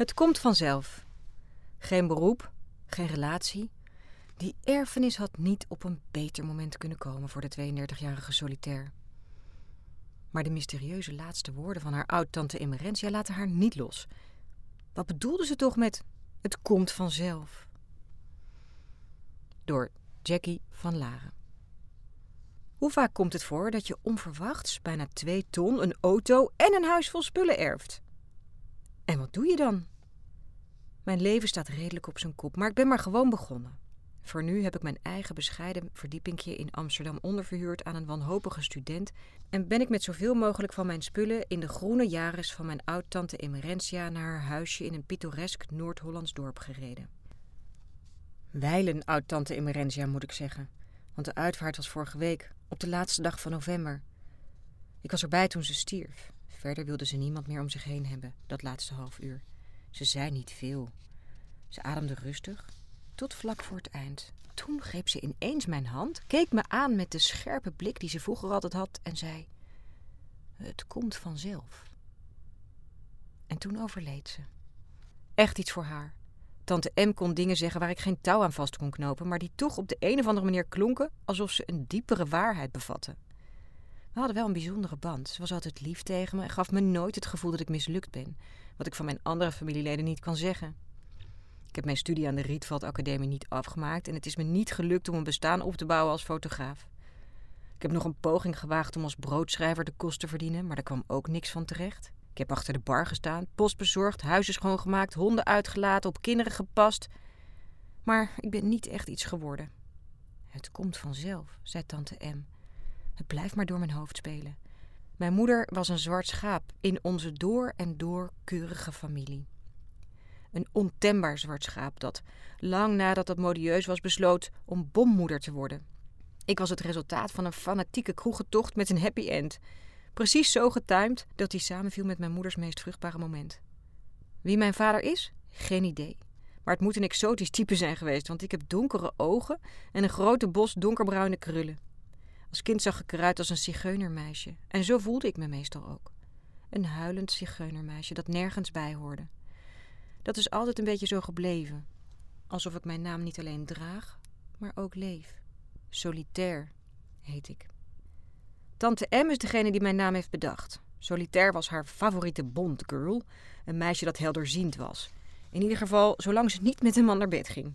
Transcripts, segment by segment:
Het komt vanzelf. Geen beroep, geen relatie. Die erfenis had niet op een beter moment kunnen komen voor de 32-jarige solitair. Maar de mysterieuze laatste woorden van haar oud-tante Emerentia laten haar niet los. Wat bedoelde ze toch met het komt vanzelf? Door Jackie van Laren. Hoe vaak komt het voor dat je onverwachts bijna twee ton, een auto en een huis vol spullen erft? En wat doe je dan? Mijn leven staat redelijk op zijn kop, maar ik ben maar gewoon begonnen. Voor nu heb ik mijn eigen bescheiden verdiepingje in Amsterdam onderverhuurd aan een wanhopige student en ben ik met zoveel mogelijk van mijn spullen in de groene jaris van mijn oud-tante Emerentia naar haar huisje in een pittoresk Noord-Hollands dorp gereden. Wijlen oud-tante Emerentia, moet ik zeggen, want de uitvaart was vorige week, op de laatste dag van november. Ik was erbij toen ze stierf. Verder wilde ze niemand meer om zich heen hebben, dat laatste half uur. Ze zei niet veel. Ze ademde rustig, tot vlak voor het eind. Toen greep ze ineens mijn hand, keek me aan met de scherpe blik die ze vroeger altijd had en zei: Het komt vanzelf. En toen overleed ze. Echt iets voor haar. Tante M kon dingen zeggen waar ik geen touw aan vast kon knopen, maar die toch op de een of andere manier klonken alsof ze een diepere waarheid bevatten. We hadden wel een bijzondere band. Ze was altijd lief tegen me en gaf me nooit het gevoel dat ik mislukt ben, wat ik van mijn andere familieleden niet kan zeggen. Ik heb mijn studie aan de Rietveld Academie niet afgemaakt en het is me niet gelukt om een bestaan op te bouwen als fotograaf. Ik heb nog een poging gewaagd om als broodschrijver de kost te verdienen, maar daar kwam ook niks van terecht. Ik heb achter de bar gestaan, post bezorgd, huizen schoongemaakt, honden uitgelaten, op kinderen gepast. Maar ik ben niet echt iets geworden. Het komt vanzelf, zei tante M. Het blijft maar door mijn hoofd spelen. Mijn moeder was een zwart schaap in onze door en door keurige familie. Een ontembaar zwart schaap dat, lang nadat het modieus was, besloot om bommoeder te worden. Ik was het resultaat van een fanatieke kroegentocht met een happy end. Precies zo getimed dat die samenviel met mijn moeders meest vruchtbare moment. Wie mijn vader is? Geen idee. Maar het moet een exotisch type zijn geweest, want ik heb donkere ogen en een grote bos donkerbruine krullen. Als kind zag ik eruit als een zigeunermeisje. En zo voelde ik me meestal ook. Een huilend zigeunermeisje dat nergens bij hoorde. Dat is altijd een beetje zo gebleven. Alsof ik mijn naam niet alleen draag, maar ook leef. Solitair heet ik. Tante M is degene die mijn naam heeft bedacht. Solitair was haar favoriete bondgirl, een meisje dat helderziend was. In ieder geval, zolang ze niet met een man naar bed ging.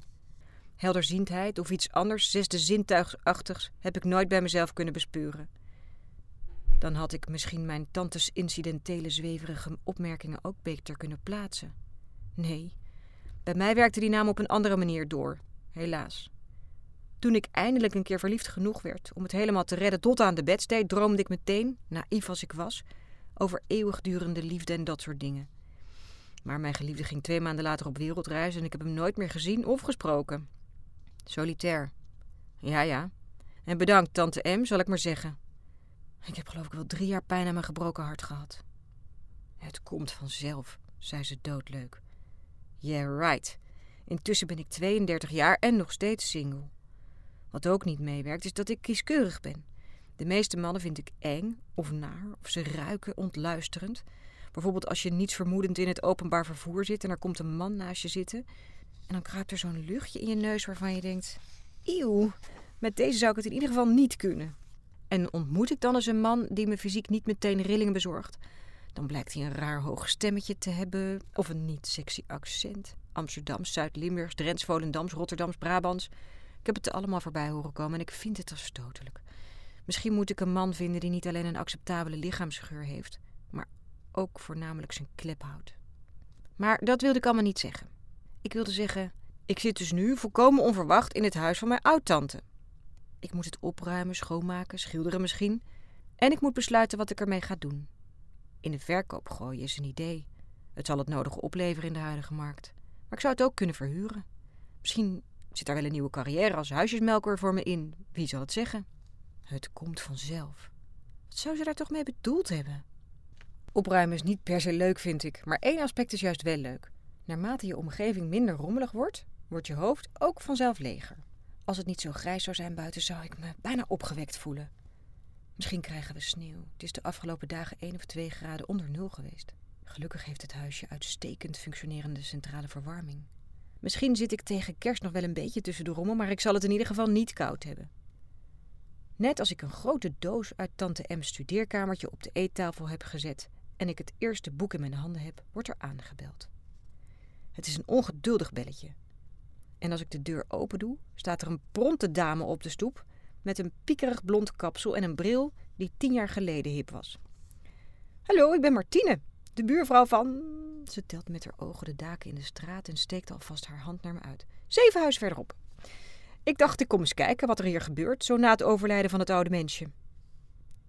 Helderziendheid of iets anders, zesde zintuigachtigs, heb ik nooit bij mezelf kunnen bespeuren. Dan had ik misschien mijn tantes incidentele zweverige opmerkingen ook beter kunnen plaatsen. Nee, bij mij werkte die naam op een andere manier door, helaas. Toen ik eindelijk een keer verliefd genoeg werd om het helemaal te redden tot aan de bedstee, droomde ik meteen, naïef als ik was, over eeuwigdurende liefde en dat soort dingen. Maar mijn geliefde ging twee maanden later op wereldreis en ik heb hem nooit meer gezien of gesproken. Solitair. Ja, ja. En bedankt, tante M, zal ik maar zeggen. Ik heb geloof ik wel drie jaar pijn aan mijn gebroken hart gehad. Het komt vanzelf, zei ze doodleuk. Yeah, right. Intussen ben ik 32 jaar en nog steeds single. Wat ook niet meewerkt, is dat ik kieskeurig ben. De meeste mannen vind ik eng of naar, of ze ruiken ontluisterend. Bijvoorbeeld als je niets vermoedend in het openbaar vervoer zit en er komt een man naast je zitten. En dan kruipt er zo'n luchtje in je neus waarvan je denkt: Eeuw, met deze zou ik het in ieder geval niet kunnen. En ontmoet ik dan eens een man die me fysiek niet meteen rillingen bezorgt, dan blijkt hij een raar hoog stemmetje te hebben of een niet sexy accent. Amsterdams, Zuid-Limburgs, Drents, Volendams, Rotterdams, Brabants. Ik heb het allemaal voorbij horen komen en ik vind het afstotelijk. Misschien moet ik een man vinden die niet alleen een acceptabele lichaamsgeur heeft, maar ook voornamelijk zijn klep houdt. Maar dat wilde ik allemaal niet zeggen. Ik wilde zeggen, ik zit dus nu volkomen onverwacht in het huis van mijn oud-tante. Ik moet het opruimen, schoonmaken, schilderen misschien. En ik moet besluiten wat ik ermee ga doen. In de verkoop gooien is een idee. Het zal het nodige opleveren in de huidige markt. Maar ik zou het ook kunnen verhuren. Misschien zit daar wel een nieuwe carrière als huisjesmelker voor me in. Wie zal het zeggen? Het komt vanzelf. Wat zou ze daar toch mee bedoeld hebben? Opruimen is niet per se leuk, vind ik. Maar één aspect is juist wel leuk. Naarmate je omgeving minder rommelig wordt, wordt je hoofd ook vanzelf leger. Als het niet zo grijs zou zijn buiten, zou ik me bijna opgewekt voelen. Misschien krijgen we sneeuw. Het is de afgelopen dagen één of twee graden onder nul geweest. Gelukkig heeft het huisje uitstekend functionerende centrale verwarming. Misschien zit ik tegen kerst nog wel een beetje tussen de rommel, maar ik zal het in ieder geval niet koud hebben. Net als ik een grote doos uit Tante M's studeerkamertje op de eettafel heb gezet en ik het eerste boek in mijn handen heb, wordt er aangebeld. Het is een ongeduldig belletje. En als ik de deur open doe, staat er een pronte dame op de stoep met een piekerig blond kapsel en een bril die tien jaar geleden hip was. Hallo, ik ben Martine, de buurvrouw van. Ze telt met haar ogen de daken in de straat en steekt alvast haar hand naar me uit. Zeven huis verderop. Ik dacht, ik kom eens kijken wat er hier gebeurt, zo na het overlijden van het oude mensje.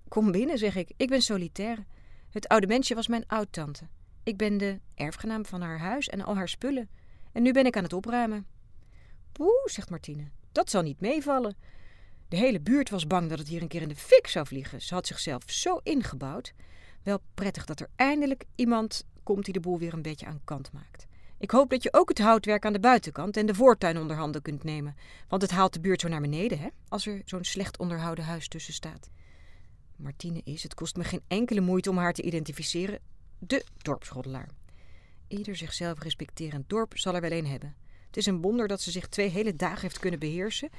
Kom binnen, zeg ik. Ik ben solitaire. Het oude mensje was mijn oud-tante. Ik ben de erfgenaam van haar huis en al haar spullen. En nu ben ik aan het opruimen. Poeh, zegt Martine. Dat zal niet meevallen. De hele buurt was bang dat het hier een keer in de fik zou vliegen. Ze had zichzelf zo ingebouwd. Wel prettig dat er eindelijk iemand komt die de boel weer een beetje aan kant maakt. Ik hoop dat je ook het houtwerk aan de buitenkant en de voortuin onder handen kunt nemen. Want het haalt de buurt zo naar beneden, hè? Als er zo'n slecht onderhouden huis tussen staat. Martine is, het kost me geen enkele moeite om haar te identificeren, de dorpsroddelaar. Ieder zichzelf respecterend dorp zal er wel een hebben. Het is een wonder dat ze zich twee hele dagen heeft kunnen beheersen.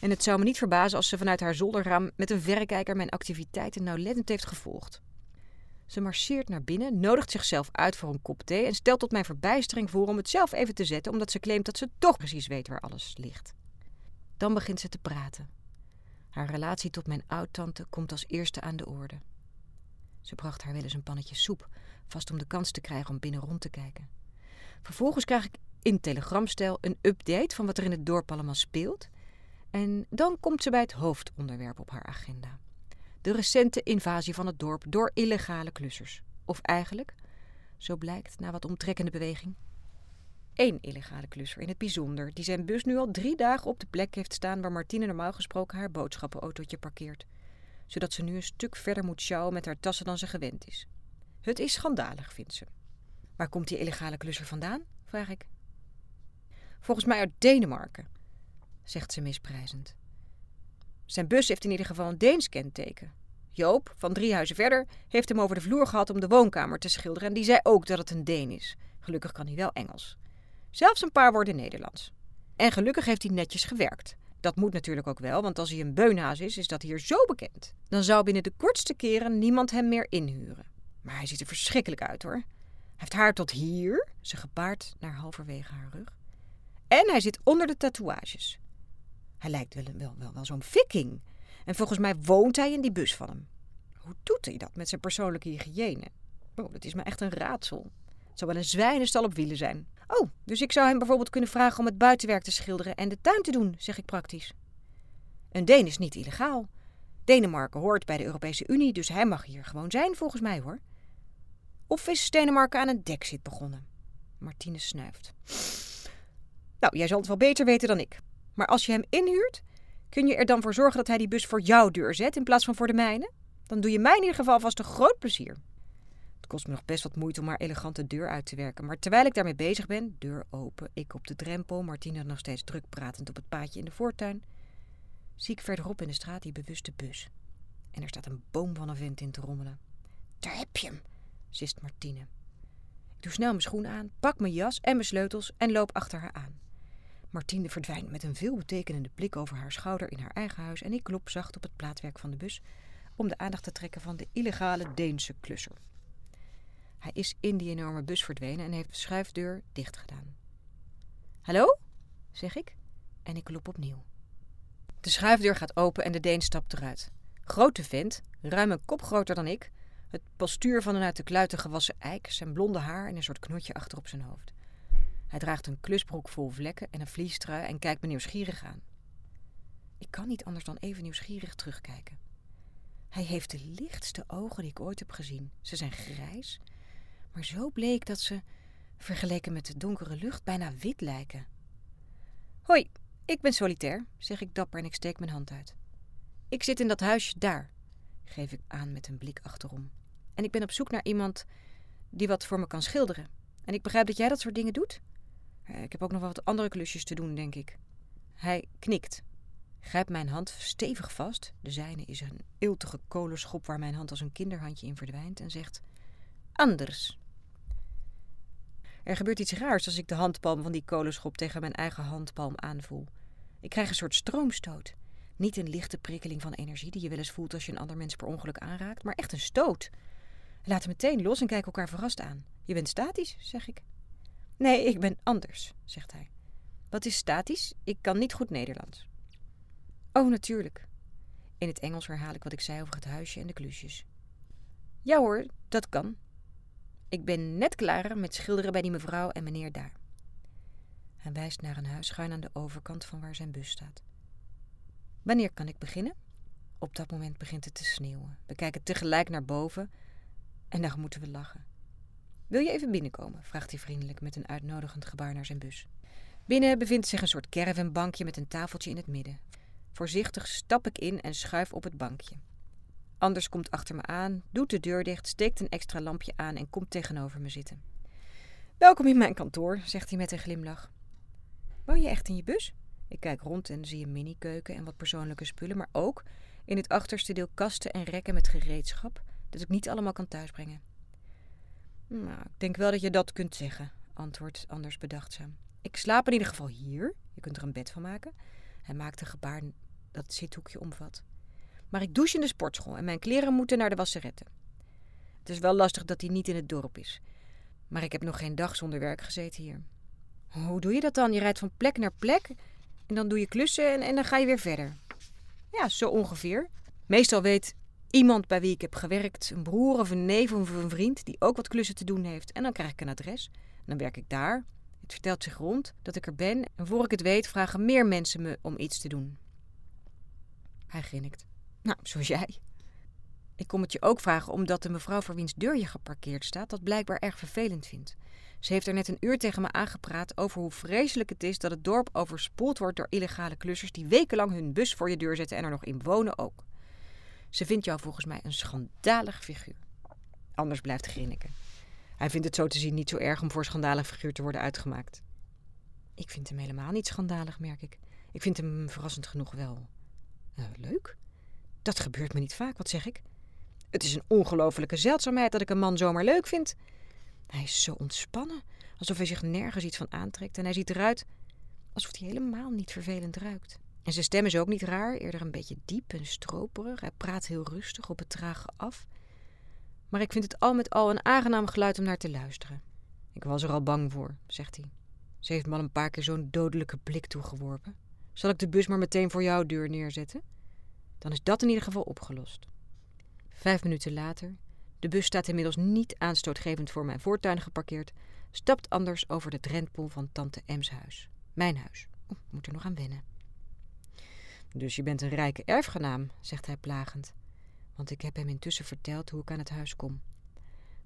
En het zou me niet verbazen als ze vanuit haar zolderraam met een verrekijker mijn activiteiten nauwlettend heeft gevolgd. Ze marcheert naar binnen, nodigt zichzelf uit voor een kop thee en stelt tot mijn verbijstering voor om het zelf even te zetten, omdat ze claimt dat ze toch precies weet waar alles ligt. Dan begint ze te praten. Haar relatie tot mijn oud-tante komt als eerste aan de orde. Ze bracht haar wel eens een pannetje soep, vast om de kans te krijgen om binnen rond te kijken. Vervolgens krijg ik in telegramstijl een update van wat er in het dorp allemaal speelt. En dan komt ze bij het hoofdonderwerp op haar agenda de recente invasie van het dorp door illegale klussers. Of eigenlijk, zo blijkt na wat omtrekkende beweging, één illegale klusser in het bijzonder, die zijn bus nu al drie dagen op de plek heeft staan waar Martine normaal gesproken haar boodschappenautootje parkeert, zodat ze nu een stuk verder moet sjouwen met haar tassen dan ze gewend is. Het is schandalig, vindt ze. Waar komt die illegale klusser vandaan? vraag ik. Volgens mij uit Denemarken, zegt ze misprijzend. Zijn bus heeft in ieder geval een Deens kenteken. Joop, van drie huizen verder, heeft hem over de vloer gehad om de woonkamer te schilderen en die zei ook dat het een Deen is. Gelukkig kan hij wel Engels. Zelfs een paar woorden Nederlands. En gelukkig heeft hij netjes gewerkt. Dat moet natuurlijk ook wel, want als hij een beunhaas is, is dat hier zo bekend. Dan zou binnen de kortste keren niemand hem meer inhuren. Maar hij ziet er verschrikkelijk uit hoor. Hij heeft haar tot hier, ze gebaard naar halverwege haar rug. En hij zit onder de tatoeages. Hij lijkt wel, wel, wel, wel zo'n viking. En volgens mij woont hij in die bus van hem. Hoe doet hij dat met zijn persoonlijke hygiëne? Oh, dat is me echt een raadsel. Het zou wel een zwijnenstal op wielen zijn. Oh, dus ik zou hem bijvoorbeeld kunnen vragen om het buitenwerk te schilderen en de tuin te doen, zeg ik praktisch. Een Deen is niet illegaal. Denemarken hoort bij de Europese Unie, dus hij mag hier gewoon zijn, volgens mij hoor. Of is Denemarken aan een dekzit begonnen? Martine snuift. Nou, jij zal het wel beter weten dan ik. Maar als je hem inhuurt, kun je er dan voor zorgen dat hij die bus voor jouw deur zet in plaats van voor de mijne? Dan doe je mij in ieder geval vast een groot plezier. Het kost me nog best wat moeite om haar elegante deur uit te werken. Maar terwijl ik daarmee bezig ben, deur open, ik op de drempel, Martina nog steeds druk pratend op het paadje in de voortuin, zie ik verderop in de straat die bewuste bus. En er staat een boom van een vent in te rommelen. Daar heb je hem, zist Martine. Ik doe snel mijn schoen aan, pak mijn jas en mijn sleutels en loop achter haar aan. Martine verdwijnt met een veelbetekenende blik over haar schouder in haar eigen huis en ik klop zacht op het plaatwerk van de bus om de aandacht te trekken van de illegale Deense klusser. Hij is in die enorme bus verdwenen en heeft de schuifdeur dicht gedaan. Hallo? zeg ik en ik klop opnieuw. De schuifdeur gaat open en de Deen stapt eruit. Grote vent, ruim een kop groter dan ik, het postuur van een uit de kluiten gewassen eik, zijn blonde haar en een soort knotje achter op zijn hoofd. Hij draagt een klusbroek vol vlekken en een vliestrui en kijkt me nieuwsgierig aan. Ik kan niet anders dan even nieuwsgierig terugkijken. Hij heeft de lichtste ogen die ik ooit heb gezien. Ze zijn grijs, maar zo bleek dat ze, vergeleken met de donkere lucht, bijna wit lijken. Hoi, ik ben solitair, zeg ik dapper en ik steek mijn hand uit. Ik zit in dat huisje daar, geef ik aan met een blik achterom. En ik ben op zoek naar iemand die wat voor me kan schilderen. En ik begrijp dat jij dat soort dingen doet? Eh, ik heb ook nog wat andere klusjes te doen, denk ik. Hij knikt, grijpt mijn hand stevig vast. De zijne is een iltige kolenschop waar mijn hand als een kinderhandje in verdwijnt en zegt: Anders. Er gebeurt iets raars als ik de handpalm van die kolenschop tegen mijn eigen handpalm aanvoel. Ik krijg een soort stroomstoot. Niet een lichte prikkeling van energie die je wel eens voelt als je een ander mens per ongeluk aanraakt, maar echt een stoot. Laten meteen los en kijken elkaar verrast aan. Je bent statisch, zeg ik. Nee, ik ben anders, zegt hij. Wat is statisch? Ik kan niet goed Nederlands. Oh, natuurlijk. In het Engels herhaal ik wat ik zei over het huisje en de klusjes. Ja hoor, dat kan. Ik ben net klaar met schilderen bij die mevrouw en meneer daar. Hij wijst naar een huis schuin aan de overkant van waar zijn bus staat. Wanneer kan ik beginnen? Op dat moment begint het te sneeuwen. We kijken tegelijk naar boven en dan moeten we lachen. Wil je even binnenkomen? vraagt hij vriendelijk met een uitnodigend gebaar naar zijn bus. Binnen bevindt zich een soort caravanbankje met een tafeltje in het midden. Voorzichtig stap ik in en schuif op het bankje. Anders komt achter me aan, doet de deur dicht, steekt een extra lampje aan en komt tegenover me zitten. Welkom in mijn kantoor, zegt hij met een glimlach. Woon je echt in je bus? Ik kijk rond en zie een minikeuken en wat persoonlijke spullen, maar ook in het achterste deel kasten en rekken met gereedschap dat ik niet allemaal kan thuisbrengen. Nou, ik denk wel dat je dat kunt zeggen, antwoordt Anders bedachtzaam. Ik slaap in ieder geval hier. Je kunt er een bed van maken. Hij maakt een gebaar dat het zithoekje omvat. Maar ik douche in de sportschool en mijn kleren moeten naar de wasseretten. Het is wel lastig dat hij niet in het dorp is. Maar ik heb nog geen dag zonder werk gezeten hier. Hoe doe je dat dan? Je rijdt van plek naar plek en dan doe je klussen en, en dan ga je weer verder. Ja, zo ongeveer. Meestal weet iemand bij wie ik heb gewerkt, een broer of een neef of een vriend, die ook wat klussen te doen heeft. En dan krijg ik een adres. Dan werk ik daar. Het vertelt zich rond dat ik er ben en voor ik het weet vragen meer mensen me om iets te doen. Hij grinnikt. Nou, zoals jij. Ik kom het je ook vragen omdat de mevrouw voor wiens deur je geparkeerd staat dat blijkbaar erg vervelend vindt. Ze heeft er net een uur tegen me aangepraat over hoe vreselijk het is dat het dorp overspoeld wordt door illegale klussers die wekenlang hun bus voor je deur zetten en er nog in wonen ook. Ze vindt jou volgens mij een schandalig figuur. Anders blijft grinniken. Hij vindt het zo te zien niet zo erg om voor schandalig figuur te worden uitgemaakt. Ik vind hem helemaal niet schandalig, merk ik. Ik vind hem verrassend genoeg wel uh, leuk. Dat gebeurt me niet vaak, wat zeg ik? Het is een ongelofelijke zeldzaamheid dat ik een man zomaar leuk vind. Hij is zo ontspannen, alsof hij zich nergens iets van aantrekt. En hij ziet eruit alsof hij helemaal niet vervelend ruikt. En zijn stem is ook niet raar, eerder een beetje diep en stroperig. Hij praat heel rustig op het trage af. Maar ik vind het al met al een aangenaam geluid om naar te luisteren. Ik was er al bang voor, zegt hij. Ze heeft me al een paar keer zo'n dodelijke blik toegeworpen. Zal ik de bus maar meteen voor jouw deur neerzetten? Dan is dat in ieder geval opgelost. Vijf minuten later, de bus staat inmiddels niet aanstootgevend voor mijn voortuin geparkeerd, stapt Anders over de drempel van tante M's huis. Mijn huis. Oh, moet er nog aan wennen. Dus je bent een rijke erfgenaam, zegt hij plagend. Want ik heb hem intussen verteld hoe ik aan het huis kom.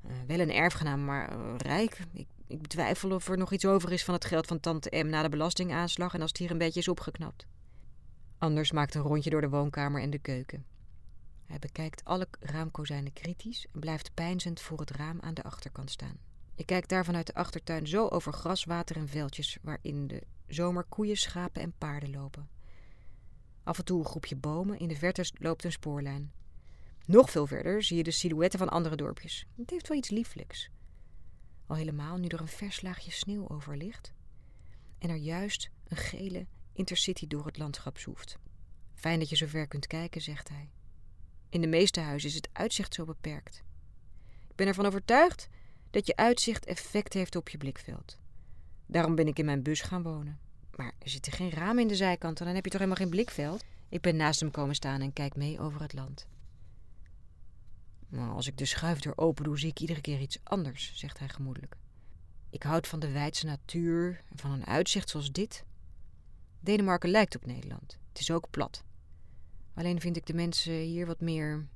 Uh, wel een erfgenaam, maar uh, rijk. Ik, ik, betwijfel of er nog iets over is van het geld van tante M na de belastingaanslag en als het hier een beetje is opgeknapt. Anders maakt een rondje door de woonkamer en de keuken. Hij bekijkt alle raamkozijnen kritisch en blijft peinzend voor het raam aan de achterkant staan. Ik kijk daar vanuit de achtertuin zo over gras, water en veldjes waarin de zomer koeien, schapen en paarden lopen. Af en toe een groepje bomen, in de verte loopt een spoorlijn. Nog veel verder zie je de silhouetten van andere dorpjes. Het heeft wel iets lieflijks. Al helemaal nu er een vers laagje sneeuw over ligt en er juist een gele intercity door het landschap zoeft. Fijn dat je zo ver kunt kijken, zegt hij. In de meeste huizen is het uitzicht zo beperkt. Ik ben ervan overtuigd dat je uitzicht effect heeft op je blikveld. Daarom ben ik in mijn bus gaan wonen. Maar er zitten geen ramen in de zijkant, dan heb je toch helemaal geen blikveld? Ik ben naast hem komen staan en kijk mee over het land. Nou, als ik de schuifdeur open doe, zie ik iedere keer iets anders, zegt hij gemoedelijk. Ik houd van de wijdse natuur en van een uitzicht zoals dit. Denemarken lijkt op Nederland. Het is ook plat. Alleen vind ik de mensen hier wat meer.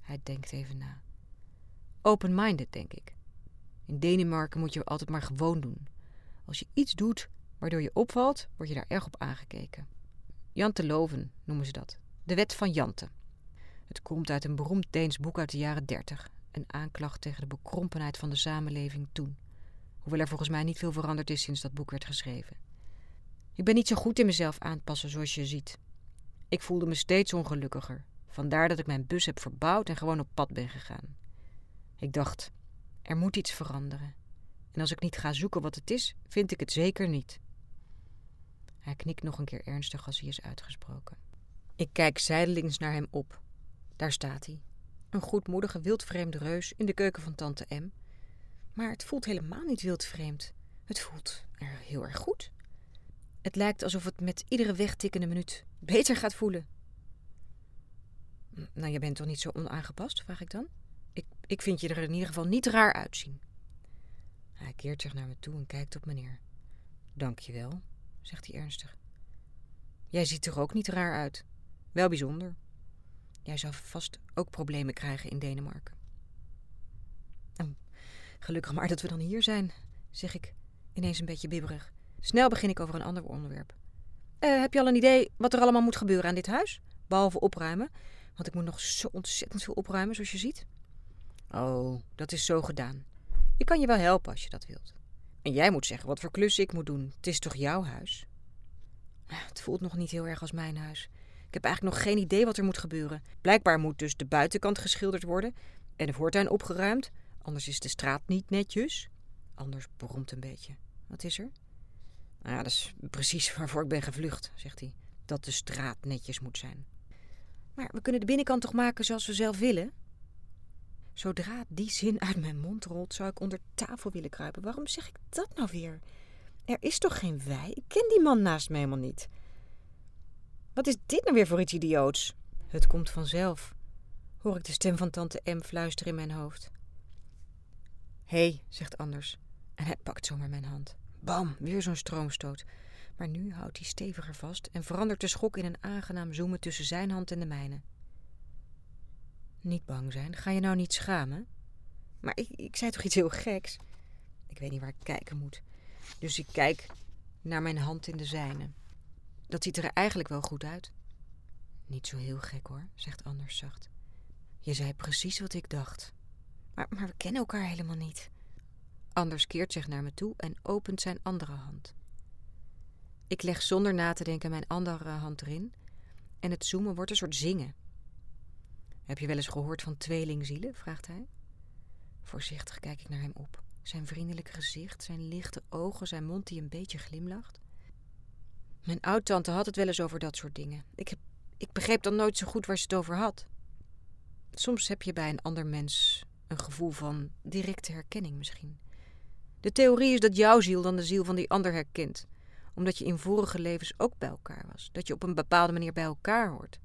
Hij denkt even na. Open-minded, denk ik. In Denemarken moet je altijd maar gewoon doen. Als je iets doet waardoor je opvalt, word je daar erg op aangekeken. Jante Loven noemen ze dat. De wet van Jante. Het komt uit een beroemd Deens boek uit de jaren dertig. Een aanklacht tegen de bekrompenheid van de samenleving toen. Hoewel er volgens mij niet veel veranderd is sinds dat boek werd geschreven. Ik ben niet zo goed in mezelf aanpassen zoals je ziet. Ik voelde me steeds ongelukkiger. Vandaar dat ik mijn bus heb verbouwd en gewoon op pad ben gegaan. Ik dacht, er moet iets veranderen. En als ik niet ga zoeken wat het is, vind ik het zeker niet. Hij knikt nog een keer ernstig als hij is uitgesproken. Ik kijk zijdelings naar hem op. Daar staat hij. Een goedmoedige, wildvreemde reus in de keuken van tante M. Maar het voelt helemaal niet wildvreemd. Het voelt er heel erg goed. Het lijkt alsof het met iedere wegtikkende minuut beter gaat voelen. Nou, je bent toch niet zo onaangepast, vraag ik dan? Ik, ik vind je er in ieder geval niet raar uitzien. Hij keert zich naar me toe en kijkt op me neer. Dank je wel, zegt hij ernstig. Jij ziet er ook niet raar uit. Wel bijzonder. Jij zou vast ook problemen krijgen in Denemarken. Oh, gelukkig maar dat we dan hier zijn, zeg ik, ineens een beetje bibberig. Snel begin ik over een ander onderwerp. Uh, heb je al een idee wat er allemaal moet gebeuren aan dit huis? Behalve opruimen. Want ik moet nog zo ontzettend veel opruimen, zoals je ziet. Oh, dat is zo gedaan. Ik kan je wel helpen als je dat wilt. En jij moet zeggen wat voor klus ik moet doen. Het is toch jouw huis? Het voelt nog niet heel erg als mijn huis. Ik heb eigenlijk nog geen idee wat er moet gebeuren. Blijkbaar moet dus de buitenkant geschilderd worden en de voortuin opgeruimd. Anders is de straat niet netjes. Anders bromt een beetje. Wat is er? Nou ja, dat is precies waarvoor ik ben gevlucht, zegt hij. Dat de straat netjes moet zijn. Maar we kunnen de binnenkant toch maken zoals we zelf willen? Zodra die zin uit mijn mond rolt, zou ik onder tafel willen kruipen. Waarom zeg ik dat nou weer? Er is toch geen wij? Ik ken die man naast me helemaal niet. Wat is dit nou weer voor iets idioots? Het komt vanzelf, hoor ik de stem van tante M fluisteren in mijn hoofd. Hé, hey, zegt Anders, en hij pakt zomaar mijn hand. Bam, weer zo'n stroomstoot. Maar nu houdt hij steviger vast en verandert de schok in een aangenaam zoemen tussen zijn hand en de mijne. Niet bang zijn, ga je nou niet schamen? Maar ik, ik zei toch iets heel geks? Ik weet niet waar ik kijken moet. Dus ik kijk naar mijn hand in de zijne. Dat ziet er eigenlijk wel goed uit. Niet zo heel gek hoor, zegt Anders zacht. Je zei precies wat ik dacht. Maar, maar we kennen elkaar helemaal niet. Anders keert zich naar me toe en opent zijn andere hand. Ik leg zonder na te denken mijn andere hand erin en het zoomen wordt een soort zingen. Heb je wel eens gehoord van tweelingzielen? vraagt hij. Voorzichtig kijk ik naar hem op. Zijn vriendelijke gezicht, zijn lichte ogen, zijn mond die een beetje glimlacht. Mijn oud-tante had het wel eens over dat soort dingen. Ik, ik begreep dan nooit zo goed waar ze het over had. Soms heb je bij een ander mens een gevoel van directe herkenning misschien. De theorie is dat jouw ziel dan de ziel van die ander herkent, omdat je in vorige levens ook bij elkaar was. Dat je op een bepaalde manier bij elkaar hoort.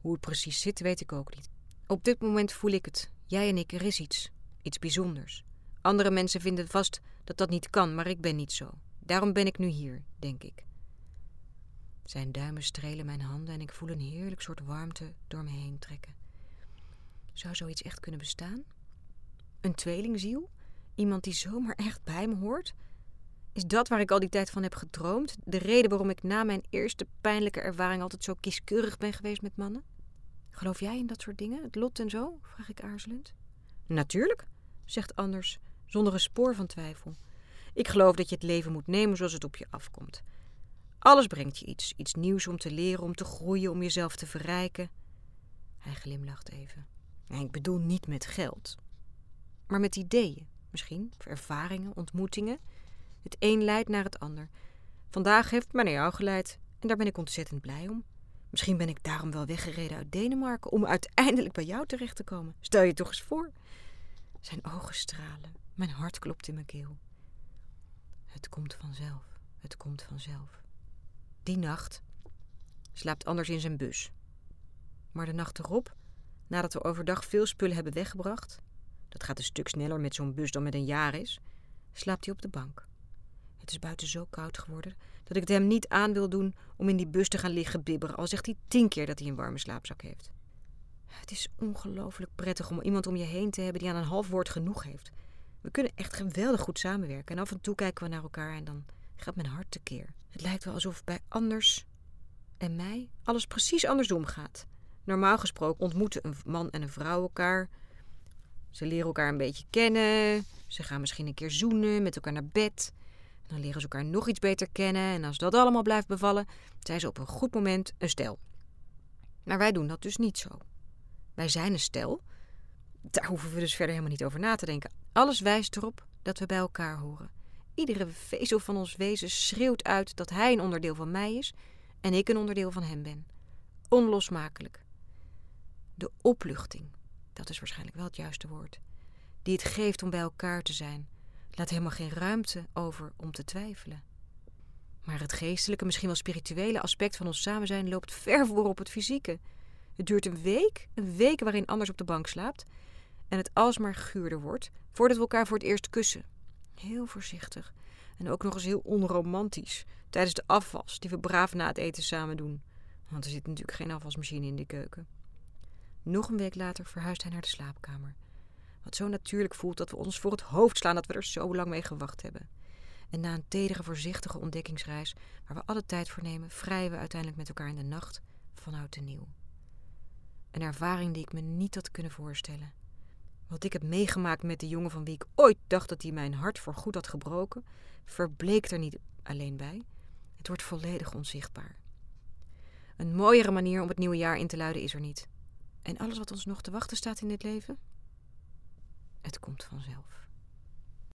Hoe het precies zit, weet ik ook niet. Op dit moment voel ik het. Jij en ik, er is iets. Iets bijzonders. Andere mensen vinden vast dat dat niet kan, maar ik ben niet zo. Daarom ben ik nu hier, denk ik. Zijn duimen strelen mijn handen en ik voel een heerlijk soort warmte door me heen trekken. Zou zoiets echt kunnen bestaan? Een tweelingziel? Iemand die zomaar echt bij me hoort? Is dat waar ik al die tijd van heb gedroomd? De reden waarom ik na mijn eerste pijnlijke ervaring altijd zo kieskeurig ben geweest met mannen? Geloof jij in dat soort dingen? Het lot en zo? vraag ik aarzelend. Natuurlijk, zegt Anders, zonder een spoor van twijfel. Ik geloof dat je het leven moet nemen zoals het op je afkomt. Alles brengt je iets, iets nieuws om te leren, om te groeien, om jezelf te verrijken. Hij glimlacht even. ik bedoel niet met geld, maar met ideeën, misschien, ervaringen, ontmoetingen. Het een leidt naar het ander. Vandaag heeft mij naar jou geleid en daar ben ik ontzettend blij om. Misschien ben ik daarom wel weggereden uit Denemarken om uiteindelijk bij jou terecht te komen. Stel je toch eens voor. Zijn ogen stralen. Mijn hart klopt in mijn keel. Het komt vanzelf. Het komt vanzelf. Die nacht slaapt Anders in zijn bus. Maar de nacht erop, nadat we overdag veel spullen hebben weggebracht, dat gaat een stuk sneller met zo'n bus dan met een jaar is, slaapt hij op de bank. Het is buiten zo koud geworden dat ik het hem niet aan wil doen om in die bus te gaan liggen bibberen, al zegt hij tien keer dat hij een warme slaapzak heeft. Het is ongelooflijk prettig om iemand om je heen te hebben die aan een half woord genoeg heeft. We kunnen echt geweldig goed samenwerken en af en toe kijken we naar elkaar en dan gaat mijn hart tekeer. Het lijkt wel alsof bij anders en mij alles precies andersom gaat. Normaal gesproken ontmoeten een man en een vrouw elkaar. Ze leren elkaar een beetje kennen. Ze gaan misschien een keer zoenen, met elkaar naar bed. Dan leren ze elkaar nog iets beter kennen. En als dat allemaal blijft bevallen, zijn ze op een goed moment een stel. Maar wij doen dat dus niet zo. Wij zijn een stel. Daar hoeven we dus verder helemaal niet over na te denken. Alles wijst erop dat we bij elkaar horen. Iedere vezel van ons wezen schreeuwt uit dat hij een onderdeel van mij is en ik een onderdeel van hem ben. Onlosmakelijk. De opluchting, dat is waarschijnlijk wel het juiste woord, die het geeft om bij elkaar te zijn, laat helemaal geen ruimte over om te twijfelen. Maar het geestelijke, misschien wel spirituele aspect van ons samen zijn loopt ver voor op het fysieke. Het duurt een week, een week waarin anders op de bank slaapt en het alsmaar guurder wordt voordat we elkaar voor het eerst kussen. Heel voorzichtig en ook nog eens heel onromantisch tijdens de afwas die we braaf na het eten samen doen. Want er zit natuurlijk geen afwasmachine in de keuken. Nog een week later verhuist hij naar de slaapkamer. Wat zo natuurlijk voelt dat we ons voor het hoofd slaan dat we er zo lang mee gewacht hebben. En na een tedere, voorzichtige ontdekkingsreis, waar we alle tijd voor nemen, vrijen we uiteindelijk met elkaar in de nacht van oud en nieuw. Een ervaring die ik me niet had kunnen voorstellen. Wat ik heb meegemaakt met de jongen van wie ik ooit dacht dat hij mijn hart voor goed had gebroken, verbleekt er niet alleen bij. Het wordt volledig onzichtbaar. Een mooiere manier om het nieuwe jaar in te luiden is er niet. En alles wat ons nog te wachten staat in dit leven? Het komt vanzelf.